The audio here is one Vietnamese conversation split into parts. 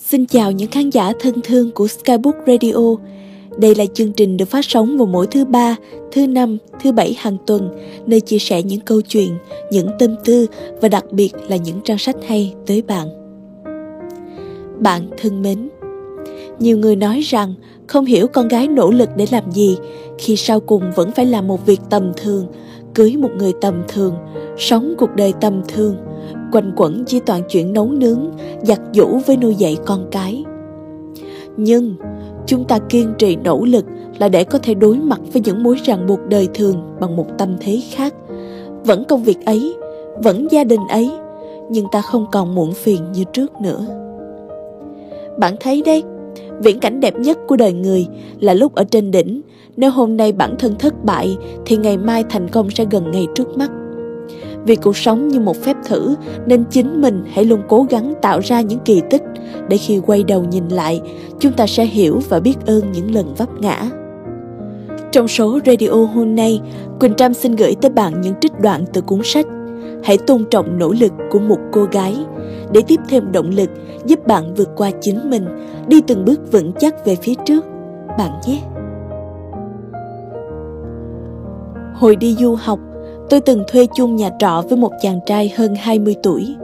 Xin chào những khán giả thân thương của Skybook Radio. Đây là chương trình được phát sóng vào mỗi thứ ba, thứ năm, thứ bảy hàng tuần, nơi chia sẻ những câu chuyện, những tâm tư và đặc biệt là những trang sách hay tới bạn. Bạn thân mến, nhiều người nói rằng không hiểu con gái nỗ lực để làm gì khi sau cùng vẫn phải làm một việc tầm thường, cưới một người tầm thường, sống cuộc đời tầm thường, quanh quẩn chỉ toàn chuyện nấu nướng, giặt giũ với nuôi dạy con cái. Nhưng chúng ta kiên trì nỗ lực là để có thể đối mặt với những mối ràng buộc đời thường bằng một tâm thế khác. Vẫn công việc ấy, vẫn gia đình ấy, nhưng ta không còn muộn phiền như trước nữa. Bạn thấy đấy, viễn cảnh đẹp nhất của đời người là lúc ở trên đỉnh. Nếu hôm nay bản thân thất bại thì ngày mai thành công sẽ gần ngay trước mắt. Vì cuộc sống như một phép thử nên chính mình hãy luôn cố gắng tạo ra những kỳ tích để khi quay đầu nhìn lại, chúng ta sẽ hiểu và biết ơn những lần vấp ngã. Trong số radio hôm nay, Quỳnh Trâm xin gửi tới bạn những trích đoạn từ cuốn sách Hãy tôn trọng nỗ lực của một cô gái để tiếp thêm động lực giúp bạn vượt qua chính mình, đi từng bước vững chắc về phía trước. Bạn nhé! Hồi đi du học, tôi từng thuê chung nhà trọ với một chàng trai hơn 20 tuổi.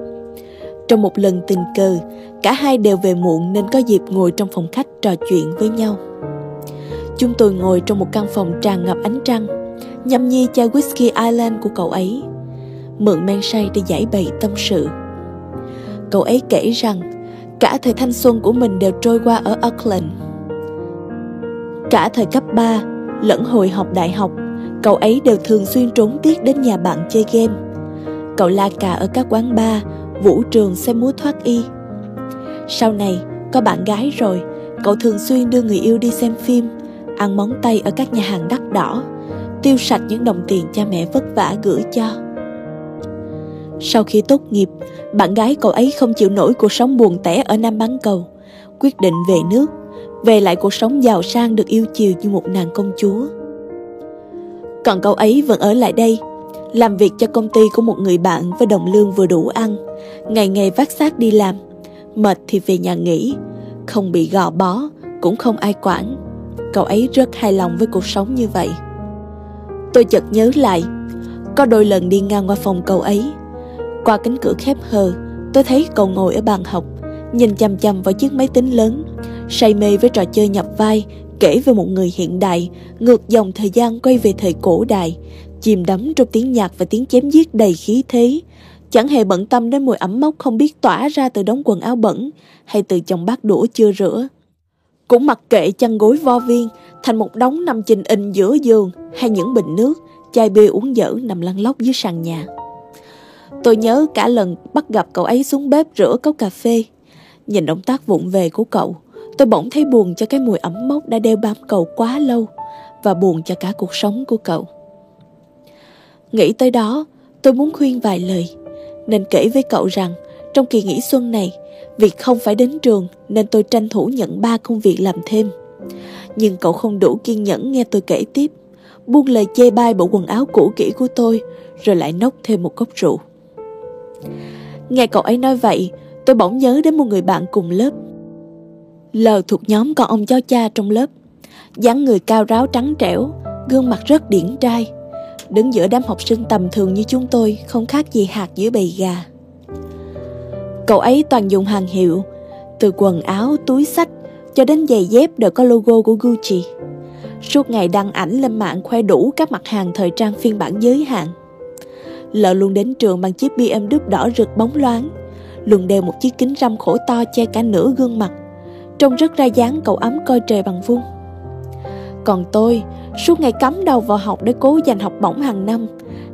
Trong một lần tình cờ, cả hai đều về muộn nên có dịp ngồi trong phòng khách trò chuyện với nhau. Chúng tôi ngồi trong một căn phòng tràn ngập ánh trăng, nhâm nhi chai whisky Island của cậu ấy, mượn men say để giải bày tâm sự. Cậu ấy kể rằng cả thời thanh xuân của mình đều trôi qua ở Auckland. Cả thời cấp 3 lẫn hồi học đại học Cậu ấy đều thường xuyên trốn tiết đến nhà bạn chơi game. Cậu la cà ở các quán bar, vũ trường xem múa thoát y. Sau này, có bạn gái rồi, cậu thường xuyên đưa người yêu đi xem phim, ăn món Tây ở các nhà hàng đắt đỏ, tiêu sạch những đồng tiền cha mẹ vất vả gửi cho. Sau khi tốt nghiệp, bạn gái cậu ấy không chịu nổi cuộc sống buồn tẻ ở Nam Bán Cầu, quyết định về nước, về lại cuộc sống giàu sang được yêu chiều như một nàng công chúa. Còn cậu ấy vẫn ở lại đây, làm việc cho công ty của một người bạn với đồng lương vừa đủ ăn, ngày ngày vác xác đi làm, mệt thì về nhà nghỉ, không bị gò bó, cũng không ai quản. Cậu ấy rất hài lòng với cuộc sống như vậy. Tôi chợt nhớ lại, có đôi lần đi ngang qua phòng cậu ấy, qua cánh cửa khép hờ, tôi thấy cậu ngồi ở bàn học, nhìn chăm chăm vào chiếc máy tính lớn, say mê với trò chơi nhập vai kể về một người hiện đại, ngược dòng thời gian quay về thời cổ đại, chìm đắm trong tiếng nhạc và tiếng chém giết đầy khí thế, chẳng hề bận tâm đến mùi ẩm mốc không biết tỏa ra từ đống quần áo bẩn hay từ chồng bát đũa chưa rửa. Cũng mặc kệ chăn gối vo viên thành một đống nằm trình in giữa giường hay những bình nước, chai bia uống dở nằm lăn lóc dưới sàn nhà. Tôi nhớ cả lần bắt gặp cậu ấy xuống bếp rửa cốc cà phê. Nhìn động tác vụng về của cậu, Tôi bỗng thấy buồn cho cái mùi ẩm mốc đã đeo bám cậu quá lâu và buồn cho cả cuộc sống của cậu. Nghĩ tới đó, tôi muốn khuyên vài lời, nên kể với cậu rằng trong kỳ nghỉ xuân này, việc không phải đến trường nên tôi tranh thủ nhận ba công việc làm thêm. Nhưng cậu không đủ kiên nhẫn nghe tôi kể tiếp, buông lời chê bai bộ quần áo cũ kỹ của tôi, rồi lại nốc thêm một cốc rượu. Nghe cậu ấy nói vậy, tôi bỗng nhớ đến một người bạn cùng lớp L thuộc nhóm con ông cháu cha trong lớp. Dáng người cao ráo trắng trẻo Gương mặt rất điển trai. Đứng giữa đám học sinh tầm thường như chúng tôi Không khác gì hạt giữa bầy gà. Cậu ấy toàn dùng hàng hiệu Từ quần áo, túi sách Cho đến giày dép đều có logo của Gucci. Suốt ngày đăng ảnh lên mạng khoe đủ các mặt hàng thời trang phiên bản giới hạn. Lợ luôn đến trường bằng chiếc BMW đỏ rực bóng loáng Luôn đeo một chiếc kính râm khổ to che cả nửa gương mặt trông rất ra dáng cậu ấm coi trời bằng vuông. Còn tôi, suốt ngày cắm đầu vào học để cố giành học bổng hàng năm,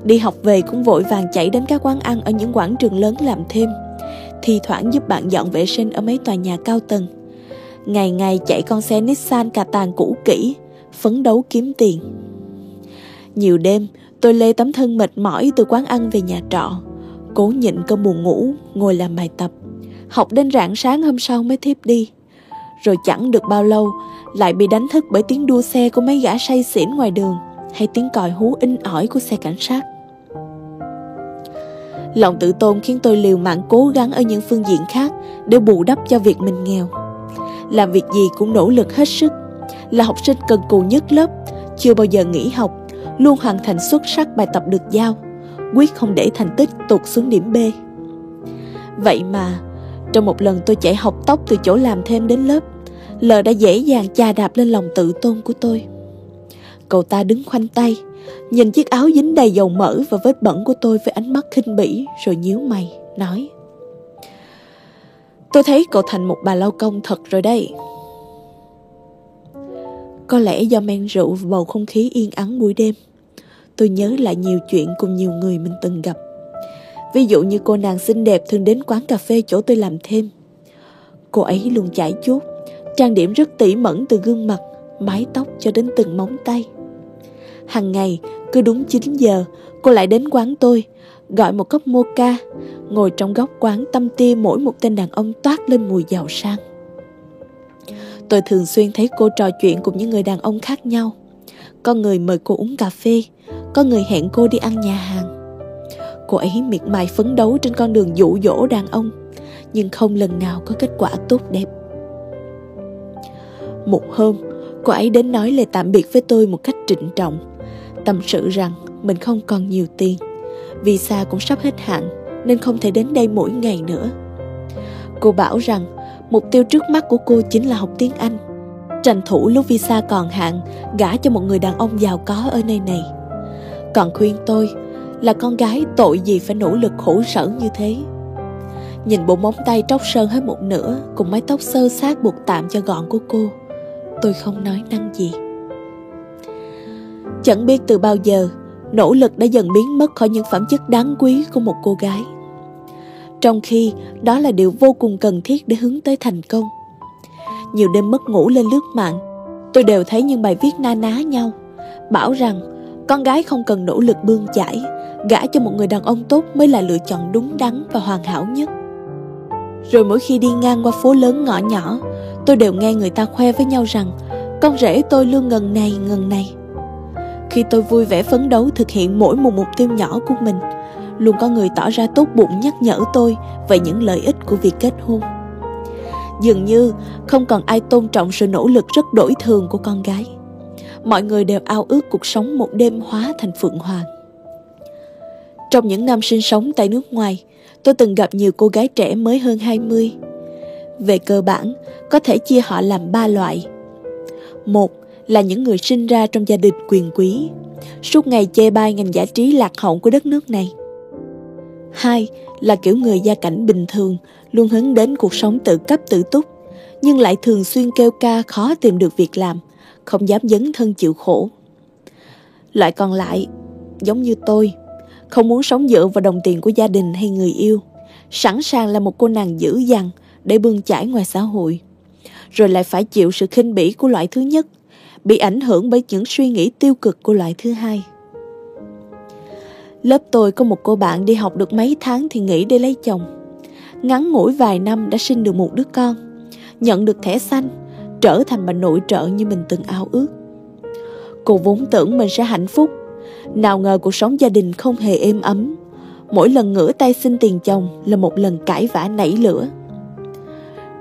đi học về cũng vội vàng chạy đến các quán ăn ở những quảng trường lớn làm thêm, thi thoảng giúp bạn dọn vệ sinh ở mấy tòa nhà cao tầng. Ngày ngày chạy con xe Nissan cà tàng cũ kỹ, phấn đấu kiếm tiền. Nhiều đêm, tôi lê tấm thân mệt mỏi từ quán ăn về nhà trọ, cố nhịn cơn buồn ngủ, ngồi làm bài tập. Học đến rạng sáng hôm sau mới thiếp đi rồi chẳng được bao lâu lại bị đánh thức bởi tiếng đua xe của mấy gã say xỉn ngoài đường hay tiếng còi hú in ỏi của xe cảnh sát. Lòng tự tôn khiến tôi liều mạng cố gắng ở những phương diện khác để bù đắp cho việc mình nghèo. Làm việc gì cũng nỗ lực hết sức, là học sinh cần cù nhất lớp, chưa bao giờ nghỉ học, luôn hoàn thành xuất sắc bài tập được giao, quyết không để thành tích tụt xuống điểm B. Vậy mà, trong một lần tôi chạy học tóc từ chỗ làm thêm đến lớp, L đã dễ dàng chà đạp lên lòng tự tôn của tôi. Cậu ta đứng khoanh tay, nhìn chiếc áo dính đầy dầu mỡ và vết bẩn của tôi với ánh mắt khinh bỉ rồi nhíu mày, nói Tôi thấy cậu thành một bà lao công thật rồi đây. Có lẽ do men rượu và bầu không khí yên ắng buổi đêm, tôi nhớ lại nhiều chuyện cùng nhiều người mình từng gặp. Ví dụ như cô nàng xinh đẹp thường đến quán cà phê chỗ tôi làm thêm. Cô ấy luôn chải chuốt, trang điểm rất tỉ mẩn từ gương mặt, mái tóc cho đến từng móng tay. Hằng ngày, cứ đúng 9 giờ, cô lại đến quán tôi, gọi một cốc mocha, ngồi trong góc quán tâm tia mỗi một tên đàn ông toát lên mùi giàu sang. Tôi thường xuyên thấy cô trò chuyện cùng những người đàn ông khác nhau. Có người mời cô uống cà phê, có người hẹn cô đi ăn nhà hàng. Cô ấy miệt mài phấn đấu trên con đường dụ dỗ đàn ông, nhưng không lần nào có kết quả tốt đẹp. Một hôm, cô ấy đến nói lời tạm biệt với tôi một cách trịnh trọng, tâm sự rằng mình không còn nhiều tiền, visa cũng sắp hết hạn nên không thể đến đây mỗi ngày nữa. Cô bảo rằng Mục tiêu trước mắt của cô chính là học tiếng Anh. Tranh thủ lúc visa còn hạn, gả cho một người đàn ông giàu có ở nơi này. Còn khuyên tôi là con gái tội gì phải nỗ lực khổ sở như thế. Nhìn bộ móng tay tróc sơn hết một nửa cùng mái tóc sơ sát buộc tạm cho gọn của cô, tôi không nói năng gì. Chẳng biết từ bao giờ, nỗ lực đã dần biến mất khỏi những phẩm chất đáng quý của một cô gái trong khi đó là điều vô cùng cần thiết để hướng tới thành công. Nhiều đêm mất ngủ lên lướt mạng, tôi đều thấy những bài viết na ná nhau, bảo rằng con gái không cần nỗ lực bươn chải, gả cho một người đàn ông tốt mới là lựa chọn đúng đắn và hoàn hảo nhất. Rồi mỗi khi đi ngang qua phố lớn ngõ nhỏ, tôi đều nghe người ta khoe với nhau rằng con rể tôi luôn ngần này ngần này. Khi tôi vui vẻ phấn đấu thực hiện mỗi một mục tiêu nhỏ của mình, luôn có người tỏ ra tốt bụng nhắc nhở tôi về những lợi ích của việc kết hôn. Dường như không còn ai tôn trọng sự nỗ lực rất đổi thường của con gái. Mọi người đều ao ước cuộc sống một đêm hóa thành phượng hoàng. Trong những năm sinh sống tại nước ngoài, tôi từng gặp nhiều cô gái trẻ mới hơn 20. Về cơ bản, có thể chia họ làm ba loại. Một là những người sinh ra trong gia đình quyền quý, suốt ngày chê bai ngành giải trí lạc hậu của đất nước này. Hai là kiểu người gia cảnh bình thường, luôn hướng đến cuộc sống tự cấp tự túc, nhưng lại thường xuyên kêu ca khó tìm được việc làm, không dám dấn thân chịu khổ. Loại còn lại, giống như tôi, không muốn sống dựa vào đồng tiền của gia đình hay người yêu, sẵn sàng là một cô nàng dữ dằn để bươn chải ngoài xã hội. Rồi lại phải chịu sự khinh bỉ của loại thứ nhất, bị ảnh hưởng bởi những suy nghĩ tiêu cực của loại thứ hai. Lớp tôi có một cô bạn đi học được mấy tháng thì nghỉ để lấy chồng. Ngắn ngủi vài năm đã sinh được một đứa con, nhận được thẻ xanh, trở thành bà nội trợ như mình từng ao ước. Cô vốn tưởng mình sẽ hạnh phúc, nào ngờ cuộc sống gia đình không hề êm ấm. Mỗi lần ngửa tay xin tiền chồng là một lần cãi vã nảy lửa.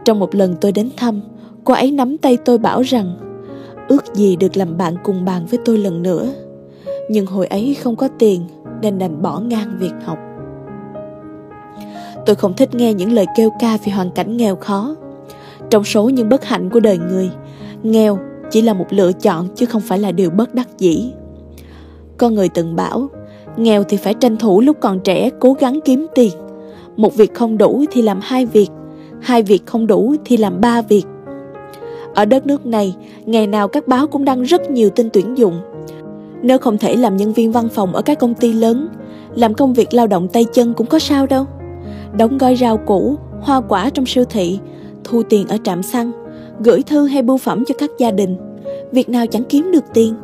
Trong một lần tôi đến thăm, cô ấy nắm tay tôi bảo rằng ước gì được làm bạn cùng bàn với tôi lần nữa. Nhưng hồi ấy không có tiền nên đành bỏ ngang việc học. Tôi không thích nghe những lời kêu ca vì hoàn cảnh nghèo khó. Trong số những bất hạnh của đời người, nghèo chỉ là một lựa chọn chứ không phải là điều bất đắc dĩ. Có người từng bảo, nghèo thì phải tranh thủ lúc còn trẻ cố gắng kiếm tiền. Một việc không đủ thì làm hai việc, hai việc không đủ thì làm ba việc. Ở đất nước này, ngày nào các báo cũng đăng rất nhiều tin tuyển dụng, nếu không thể làm nhân viên văn phòng ở các công ty lớn, làm công việc lao động tay chân cũng có sao đâu. Đóng gói rau củ, hoa quả trong siêu thị, thu tiền ở trạm xăng, gửi thư hay bưu phẩm cho các gia đình. Việc nào chẳng kiếm được tiền.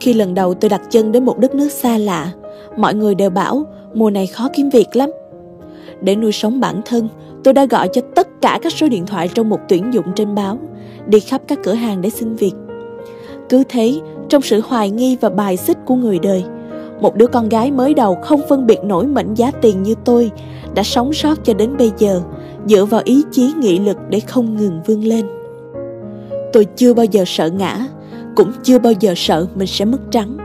Khi lần đầu tôi đặt chân đến một đất nước xa lạ, mọi người đều bảo mùa này khó kiếm việc lắm. Để nuôi sống bản thân, tôi đã gọi cho tất cả các số điện thoại trong một tuyển dụng trên báo, đi khắp các cửa hàng để xin việc. Cứ thế, trong sự hoài nghi và bài xích của người đời, một đứa con gái mới đầu không phân biệt nổi mệnh giá tiền như tôi đã sống sót cho đến bây giờ dựa vào ý chí nghị lực để không ngừng vươn lên. Tôi chưa bao giờ sợ ngã cũng chưa bao giờ sợ mình sẽ mất trắng.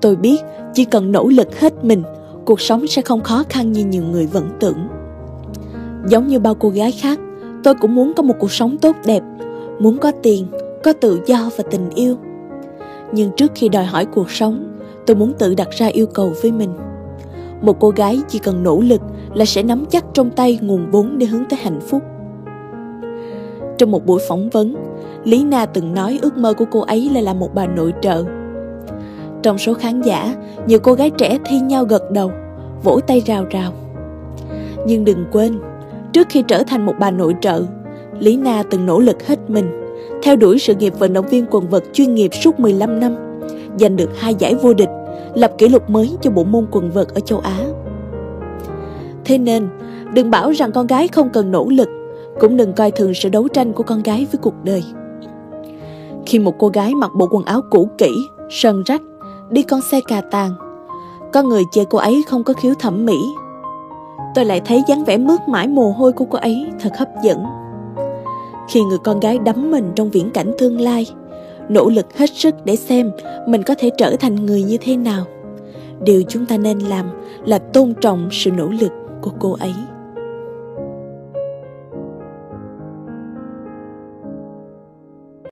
Tôi biết chỉ cần nỗ lực hết mình cuộc sống sẽ không khó khăn như nhiều người vẫn tưởng giống như bao cô gái khác. Tôi cũng muốn có một cuộc sống tốt đẹp, muốn có tiền, có tự do và tình yêu. Nhưng trước khi đòi hỏi cuộc sống, tôi muốn tự đặt ra yêu cầu với mình. Một cô gái chỉ cần nỗ lực là sẽ nắm chắc trong tay nguồn vốn để hướng tới hạnh phúc. Trong một buổi phỏng vấn, lý na từng nói ước mơ của cô ấy là làm một bà nội trợ. Trong số khán giả, nhiều cô gái trẻ thi nhau gật đầu, vỗ tay rào rào. Nhưng đừng quên trước khi trở thành một bà nội trợ lý na từng nỗ lực hết mình theo đuổi sự nghiệp vận động viên quần vợt chuyên nghiệp suốt 15 năm giành được hai giải vô địch lập kỷ lục mới cho bộ môn quần vợt ở châu Á. Thế nên, đừng bảo rằng con gái không cần nỗ lực, cũng đừng coi thường sự đấu tranh của con gái với cuộc đời. Khi một cô gái mặc bộ quần áo cũ kỹ, sần rách, đi con xe cà tàng, có người chê cô ấy không có khiếu thẩm mỹ. Tôi lại thấy dáng vẻ mướt mãi mồ hôi của cô ấy thật hấp dẫn. Khi người con gái đắm mình trong viễn cảnh tương lai, nỗ lực hết sức để xem mình có thể trở thành người như thế nào điều chúng ta nên làm là tôn trọng sự nỗ lực của cô ấy